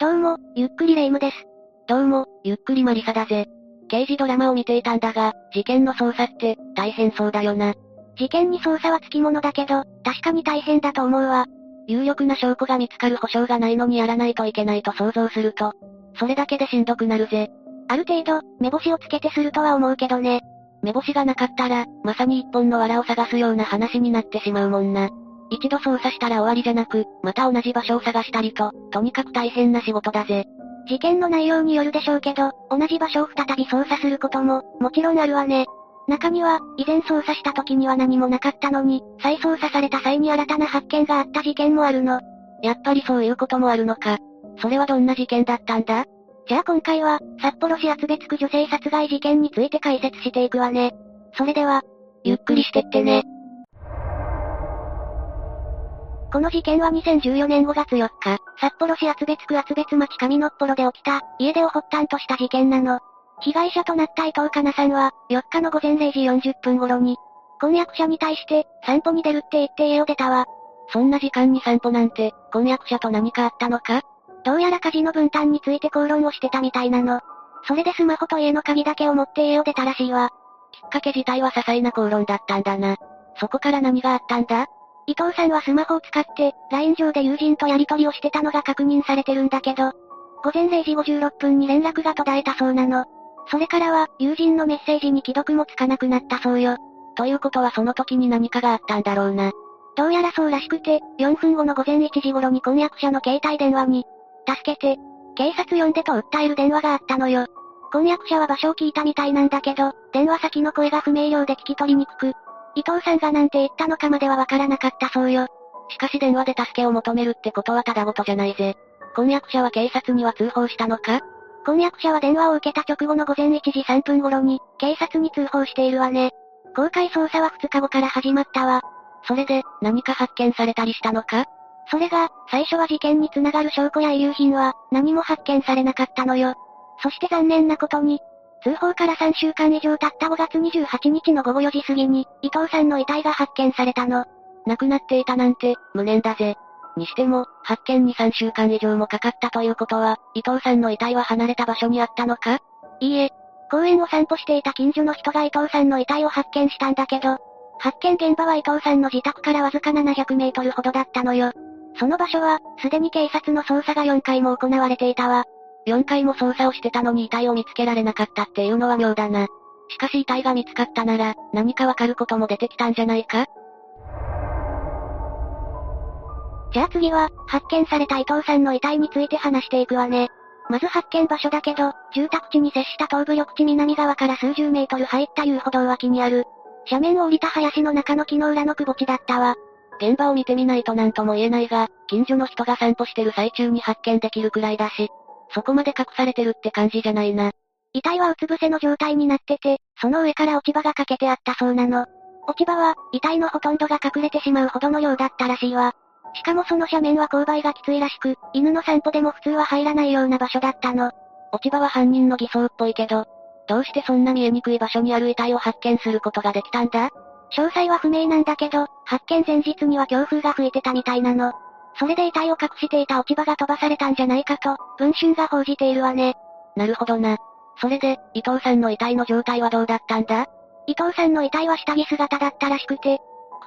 どうも、ゆっくりレ夢ムです。どうも、ゆっくりマリサだぜ。刑事ドラマを見ていたんだが、事件の捜査って、大変そうだよな。事件に捜査はつきものだけど、確かに大変だと思うわ。有力な証拠が見つかる保証がないのにやらないといけないと想像すると、それだけでしんどくなるぜ。ある程度、目星をつけてするとは思うけどね。目星がなかったら、まさに一本の藁を探すような話になってしまうもんな。一度捜査したら終わりじゃなく、また同じ場所を探したりと、とにかく大変な仕事だぜ。事件の内容によるでしょうけど、同じ場所を再び捜査することも、もちろんあるわね。中には、以前捜査した時には何もなかったのに、再捜査された際に新たな発見があった事件もあるの。やっぱりそういうこともあるのか。それはどんな事件だったんだ？じゃあ今回は、札幌市厚別区女性殺害事件について解説していくわね。それでは、ゆっくりしてってね。この事件は2014年5月4日、札幌市厚別区厚別町上のっぽろで起きた、家出を発端とした事件なの。被害者となった伊藤かなさんは、4日の午前0時40分頃に、婚約者に対して、散歩に出るって言って家を出たわ。そんな時間に散歩なんて、婚約者と何かあったのか？どうやら家事の分担について口論をしてたみたいなの。それでスマホと家の鍵だけを持って家を出たらしいわ。きっかけ自体は些細な口論だったんだな。そこから何があったんだ？伊藤さんはスマホを使って、LINE 上で友人とやり取りをしてたのが確認されてるんだけど、午前0時56分に連絡が途絶えたそうなの。それからは、友人のメッセージに既読もつかなくなったそうよ。ということはその時に何かがあったんだろうな。どうやらそうらしくて、4分後の午前1時頃に婚約者の携帯電話に、助けて、警察呼んでと訴える電話があったのよ。婚約者は場所を聞いたみたいなんだけど、電話先の声が不明瞭で聞き取りにくく、伊藤さんがなんて言ったのかまではわからなかったそうよ。しかし電話で助けを求めるってことはただごとじゃないぜ。婚約者は警察には通報したのか？婚約者は電話を受けた直後の午前1時3分頃に、警察に通報しているわね。公開捜査は2日後から始まったわ。それで、何か発見されたりしたのか？それが、最初は事件につながる証拠や遺留品は、何も発見されなかったのよ。そして残念なことに、通報から3週間以上経った5月28日の午後4時過ぎに、伊藤さんの遺体が発見されたの。亡くなっていたなんて、無念だぜ。にしても、発見に3週間以上もかかったということは、伊藤さんの遺体は離れた場所にあったのか？いいえ。公園を散歩していた近所の人が伊藤さんの遺体を発見したんだけど、発見現場は伊藤さんの自宅からわずか700メートルほどだったのよ。その場所は、すでに警察の捜査が4回も行われていたわ。4回も捜査をしてたのに遺体を見つけられなかったっていうのは妙だな。しかし遺体が見つかったなら、何かわかることも出てきたんじゃないか？じゃあ次は、発見された伊藤さんの遺体について話していくわね。まず発見場所だけど、住宅地に接した東部緑地南側から数十メートル入った遊歩道脇にある、斜面を降りた林の中の木の裏の窪地だったわ。現場を見てみないと何とも言えないが、近所の人が散歩してる最中に発見できるくらいだし、そこまで隠されてるって感じじゃないな。遺体はうつ伏せの状態になってて、その上から落ち葉がかけてあったそうなの。落ち葉は、遺体のほとんどが隠れてしまうほどの量だったらしいわ。しかもその斜面は勾配がきついらしく、犬の散歩でも普通は入らないような場所だったの。落ち葉は犯人の偽装っぽいけど、どうしてそんな見えにくい場所にある遺体を発見することができたんだ？詳細は不明なんだけど、発見前日には強風が吹いてたみたいなの。それで遺体を隠していた落ち葉が飛ばされたんじゃないかと、文春が報じているわね。なるほどな。それで、伊藤さんの遺体の状態はどうだったんだ？伊藤さんの遺体は下着姿だったらしくて、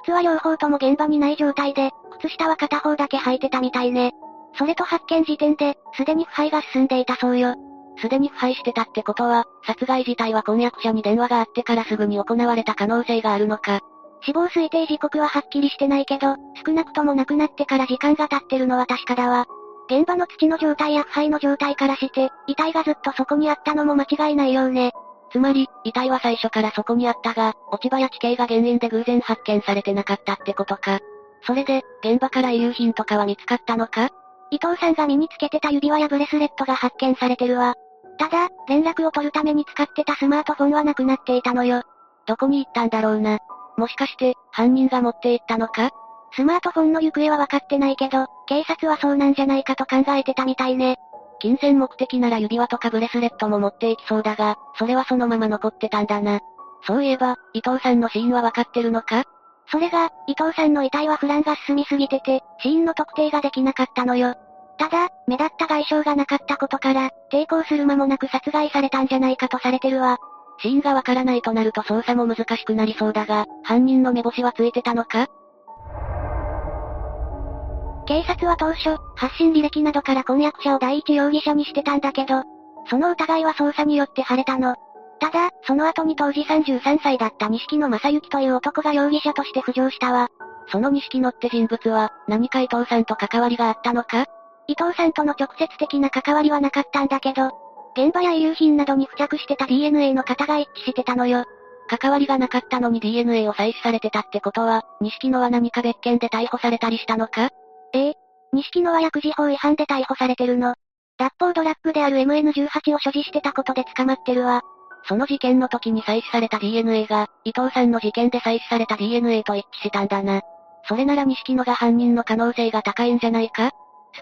靴は両方とも現場にない状態で、靴下は片方だけ履いてたみたいね。それと発見時点で、すでに腐敗が進んでいたそうよ。すでに腐敗してたってことは、殺害自体は婚約者に電話があってからすぐに行われた可能性があるのか。死亡推定時刻ははっきりしてないけど、少なくとも亡くなってから時間が経ってるのは確かだわ。現場の土の状態や腐敗の状態からして、遺体がずっとそこにあったのも間違いないようね。つまり、遺体は最初からそこにあったが、落ち葉や地形が原因で偶然発見されてなかったってことか。それで、現場から遺留品とかは見つかったのか？伊藤さんが身につけてた指輪やブレスレットが発見されてるわ。ただ、連絡を取るために使ってたスマートフォンはなくなっていたのよ。どこに行ったんだろうな。もしかして、犯人が持って行ったのか？スマートフォンの行方は分かってないけど、警察はそうなんじゃないかと考えてたみたいね。金銭目的なら指輪とかブレスレットも持っていきそうだが、それはそのまま残ってたんだな。そういえば、伊藤さんの死因は分かってるのか？それが、伊藤さんの遺体はフランが進みすぎてて、死因の特定ができなかったのよ。ただ、目立った外傷がなかったことから、抵抗する間もなく殺害されたんじゃないかとされてるわ。死因がわからないとなると捜査も難しくなりそうだが、犯人の目星はついてたのか？警察は当初、発信履歴などから婚約者を第一容疑者にしてたんだけど、その疑いは捜査によって晴れたの。ただ、その後に当時33歳だった錦野正幸という男が容疑者として浮上したわ。その錦野って人物は、何か伊藤さんと関わりがあったのか？伊藤さんとの直接的な関わりはなかったんだけど、現場や遺留品などに付着してた DNA の型が一致してたのよ。関わりがなかったのに DNA を採取されてたってことは、錦野は何か別件で逮捕されたりしたのか？ええ。錦野は薬事法違反で逮捕されてるの。脱法ドラッグである MN18 を所持してたことで捕まってるわ。その事件の時に採取された DNA が、伊藤さんの事件で採取された DNA と一致したんだな。それなら錦野が犯人の可能性が高いんじゃないか？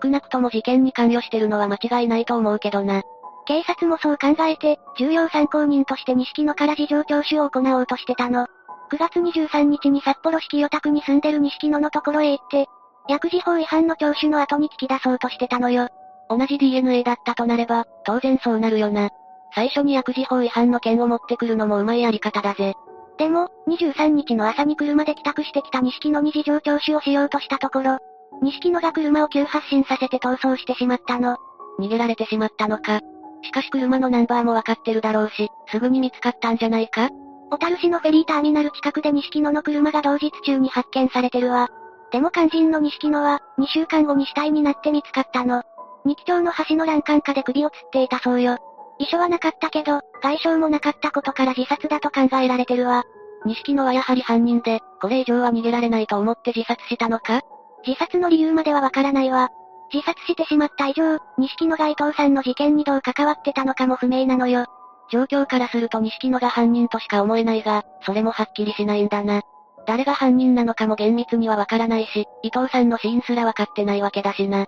少なくとも事件に関与してるのは間違いないと思うけどな。警察もそう考えて、重要参考人として錦野から事情聴取を行おうとしてたの。9月23日に札幌市清田区に住んでる錦野のところへ行って、薬事法違反の聴取の後に聞き出そうとしてたのよ。同じ DNA だったとなれば、当然そうなるよな。最初に薬事法違反の件を持ってくるのもうまいやり方だぜ。でも、23日の朝に車で帰宅してきた錦野に事情聴取をしようとしたところ、錦野が車を急発進させて逃走してしまったの。逃げられてしまったのか。しかし車のナンバーもわかってるだろうし、すぐに見つかったんじゃないか？小樽市のフェリーターミナル近くで錦野の車が同日中に発見されてるわ。でも肝心の錦野は、2週間後に死体になって見つかったの。日橋の橋の欄干下で首を吊っていたそうよ。遺書はなかったけど、外傷もなかったことから自殺だと考えられてるわ。錦野はやはり犯人で、これ以上は逃げられないと思って自殺したのか？自殺の理由まではわからないわ。自殺してしまった以上、錦野が伊藤さんの事件にどう関わってたのかも不明なのよ。状況からすると錦野が犯人としか思えないが、それもはっきりしないんだな。誰が犯人なのかも厳密にはわからないし、伊藤さんの死因すらわかってないわけだしな。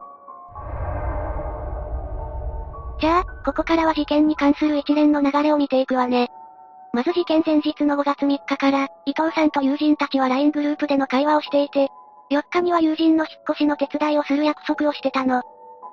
じゃあ、ここからは事件に関する一連の流れを見ていくわね。まず事件前日の5月3日から、伊藤さんと友人たちは LINE グループでの会話をしていて、4日には友人の引っ越しの手伝いをする約束をしてたの。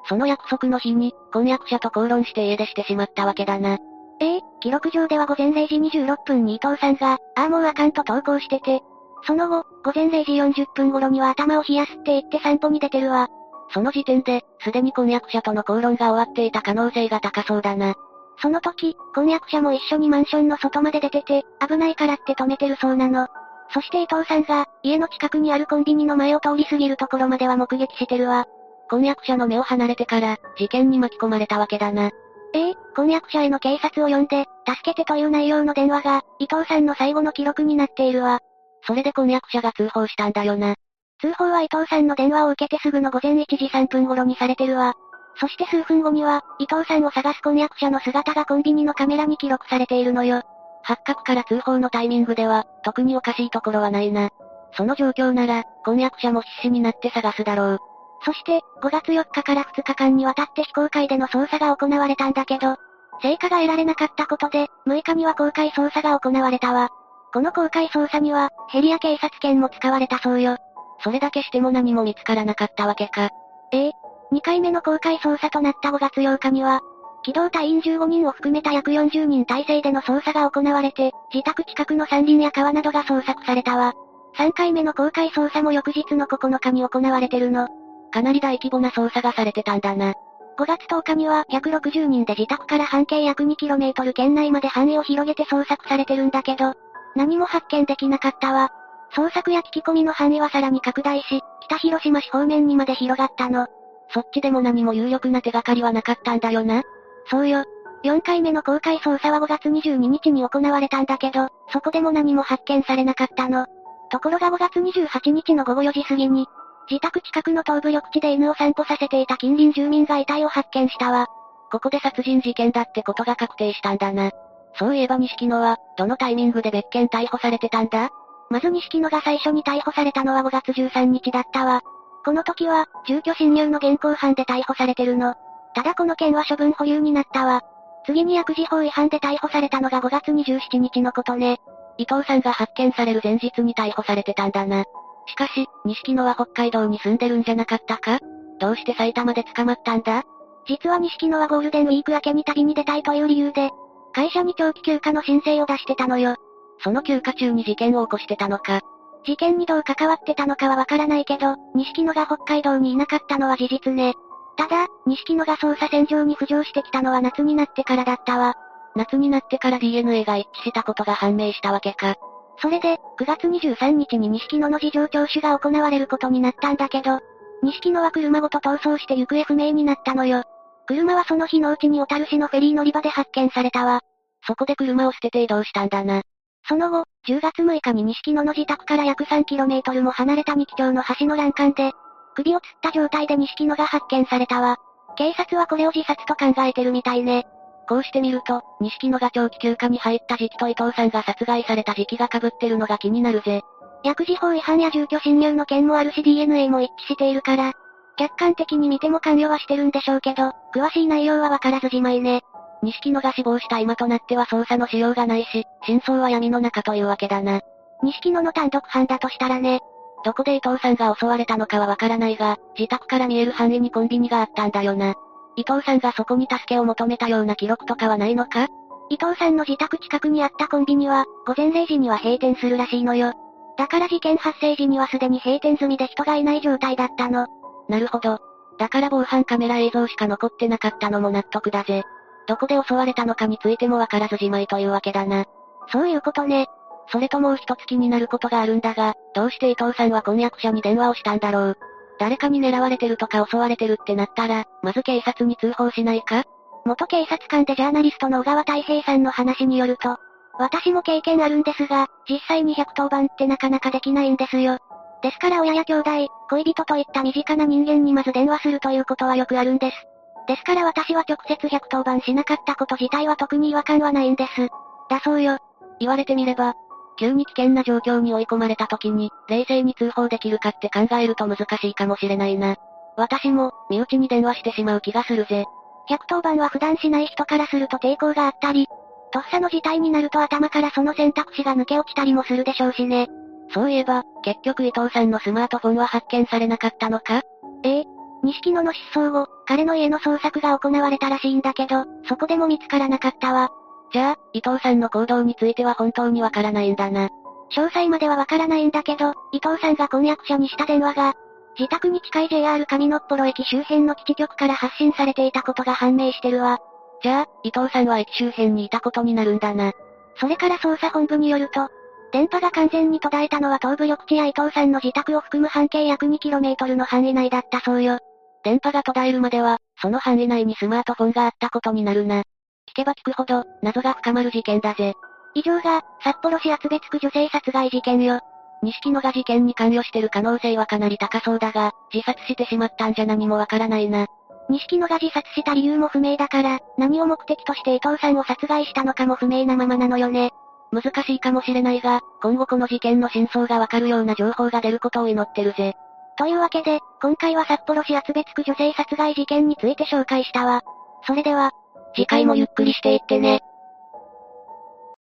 その約束の日に、婚約者と口論して家出してしまったわけだな。ええ記録上では午前0時26分に伊藤さんが、ああもうあかんと投稿してて、その後、午前0時40分頃には頭を冷やすって言って散歩に出てるわ。その時点で、すでに婚約者との口論が終わっていた可能性が高そうだな。その時、婚約者も一緒にマンションの外まで出てて、危ないからって止めてるそうなの。そして伊藤さんが、家の近くにあるコンビニの前を通り過ぎるところまでは目撃してるわ。婚約者の目を離れてから、事件に巻き込まれたわけだな。ええ婚約者への警察を呼んで、助けてという内容の電話が、伊藤さんの最後の記録になっているわ。それで婚約者が通報したんだよな。通報は伊藤さんの電話を受けてすぐの午前1時3分頃にされてるわ。そして数分後には、伊藤さんを探す婚約者の姿がコンビニのカメラに記録されているのよ。発覚から通報のタイミングでは、特におかしいところはないな。その状況なら、婚約者も必死になって探すだろう。そして、5月4日から2日間にわたって非公開での捜査が行われたんだけど、成果が得られなかったことで、6日には公開捜査が行われたわ。この公開捜査には、ヘリや警察犬も使われたそうよ。それだけしても何も見つからなかったわけか。ええ。2回目の公開捜査となった5月8日には、機動隊員15人を含めた約40人体制での捜査が行われて、自宅近くの山林や川などが捜索されたわ。3回目の公開捜査も翌日の9日に行われてるの。かなり大規模な捜査がされてたんだな。5月10日には160人で自宅から半径約 2km 圏内まで範囲を広げて捜索されてるんだけど、何も発見できなかったわ。捜索や聞き込みの範囲はさらに拡大し、北広島市方面にまで広がったの。そっちでも何も有力な手がかりはなかったんだよな。そうよ。4回目の公開捜査は5月22日に行われたんだけど、そこでも何も発見されなかったの。ところが5月28日の午後4時過ぎに、自宅近くの東部緑地で犬を散歩させていた近隣住民が遺体を発見したわ。ここで殺人事件だってことが確定したんだな。そういえば錦野は、どのタイミングで別件逮捕されてたんだ？まず錦野が最初に逮捕されたのは5月13日だったわ。この時は、住居侵入の現行犯で逮捕されてるの。ただこの件は処分保留になったわ。次に薬事法違反で逮捕されたのが5月27日のことね。伊藤さんが発見される前日に逮捕されてたんだな。しかし、錦野は北海道に住んでるんじゃなかったか？どうして埼玉で捕まったんだ？実は西野はゴールデンウィーク明けに旅に出たいという理由で、会社に長期休暇の申請を出してたのよ。その休暇中に事件を起こしてたのか？事件にどう関わってたのかはわからないけど、西野が北海道にいなかったのは事実ね。ただ、西野が捜査線上に浮上してきたのは夏になってからだったわ。夏になってから DNA が一致したことが判明したわけか。それで、9月23日に西野の事情聴取が行われることになったんだけど、西野は車ごと逃走して行方不明になったのよ。車はその日のうちに小樽市のフェリー乗り場で発見されたわ。そこで車を捨てて移動したんだな。その後、10月6日に西野の自宅から約 3km も離れた二木町の橋の欄干で、首を吊った状態で西野が発見されたわ。警察はこれを自殺と考えてるみたいね。こうしてみると、西野が長期休暇に入った時期と伊藤さんが殺害された時期が被ってるのが気になるぜ。薬事法違反や住居侵入の件もあるし DNA も一致しているから、客観的に見ても関与はしてるんでしょうけど、詳しい内容はわからずじまいね。西野が死亡した今となっては捜査のしようがないし、真相は闇の中というわけだな。西野の単独犯だとしたらね。どこで伊藤さんが襲われたのかはわからないが、自宅から見える範囲にコンビニがあったんだよな。伊藤さんがそこに助けを求めたような記録とかはないのか？伊藤さんの自宅近くにあったコンビニは、午前0時には閉店するらしいのよ。だから事件発生時にはすでに閉店済みで人がいない状態だったの。なるほど。だから防犯カメラ映像しか残ってなかったのも納得だぜ。どこで襲われたのかについてもわからずじまいというわけだな。そういうことね。それともう一つ気になることがあるんだが、どうして伊藤さんは婚約者に電話をしたんだろう。誰かに狙われてるとか襲われてるってなったら、まず警察に通報しないか？元警察官でジャーナリストの小川太平さんの話によると、私も経験あるんですが、実際に110番ってなかなかできないんですよ。ですから親や兄弟、恋人といった身近な人間にまず電話するということはよくあるんです。ですから私は直接110番しなかったこと自体は特に違和感はないんです。だそうよ。言われてみれば、急に危険な状況に追い込まれた時に、冷静に通報できるかって考えると難しいかもしれないな。私も、身内に電話してしまう気がするぜ。110番は普段しない人からすると抵抗があったり、とっさの事態になると頭からその選択肢が抜け落ちたりもするでしょうしね。そういえば、結局伊藤さんのスマートフォンは発見されなかったのか？ええ。西野の失踪後、彼の家の捜索が行われたらしいんだけど、そこでも見つからなかったわ。じゃあ、伊藤さんの行動については本当にわからないんだな。詳細まではわからないんだけど、伊藤さんが婚約者にした電話が、自宅に近い JR 上野っ幌駅周辺の基地局から発信されていたことが判明してるわ。じゃあ、伊藤さんは駅周辺にいたことになるんだな。それから捜査本部によると、電波が完全に途絶えたのは東部緑地や伊藤さんの自宅を含む半径約 2km の範囲内だったそうよ。電波が途絶えるまでは、その範囲内にスマートフォンがあったことになるな。聞けば聞くほど、謎が深まる事件だぜ。以上が、札幌市厚別区女性殺害事件よ。錦野が事件に関与してる可能性はかなり高そうだが、自殺してしまったんじゃ何もわからないな。錦野が自殺した理由も不明だから、何を目的として伊藤さんを殺害したのかも不明なままなのよね。難しいかもしれないが、今後この事件の真相がわかるような情報が出ることを祈ってるぜ。というわけで、今回は札幌市厚別区女性殺害事件について紹介したわ。それでは、次回もゆっくりしていってね。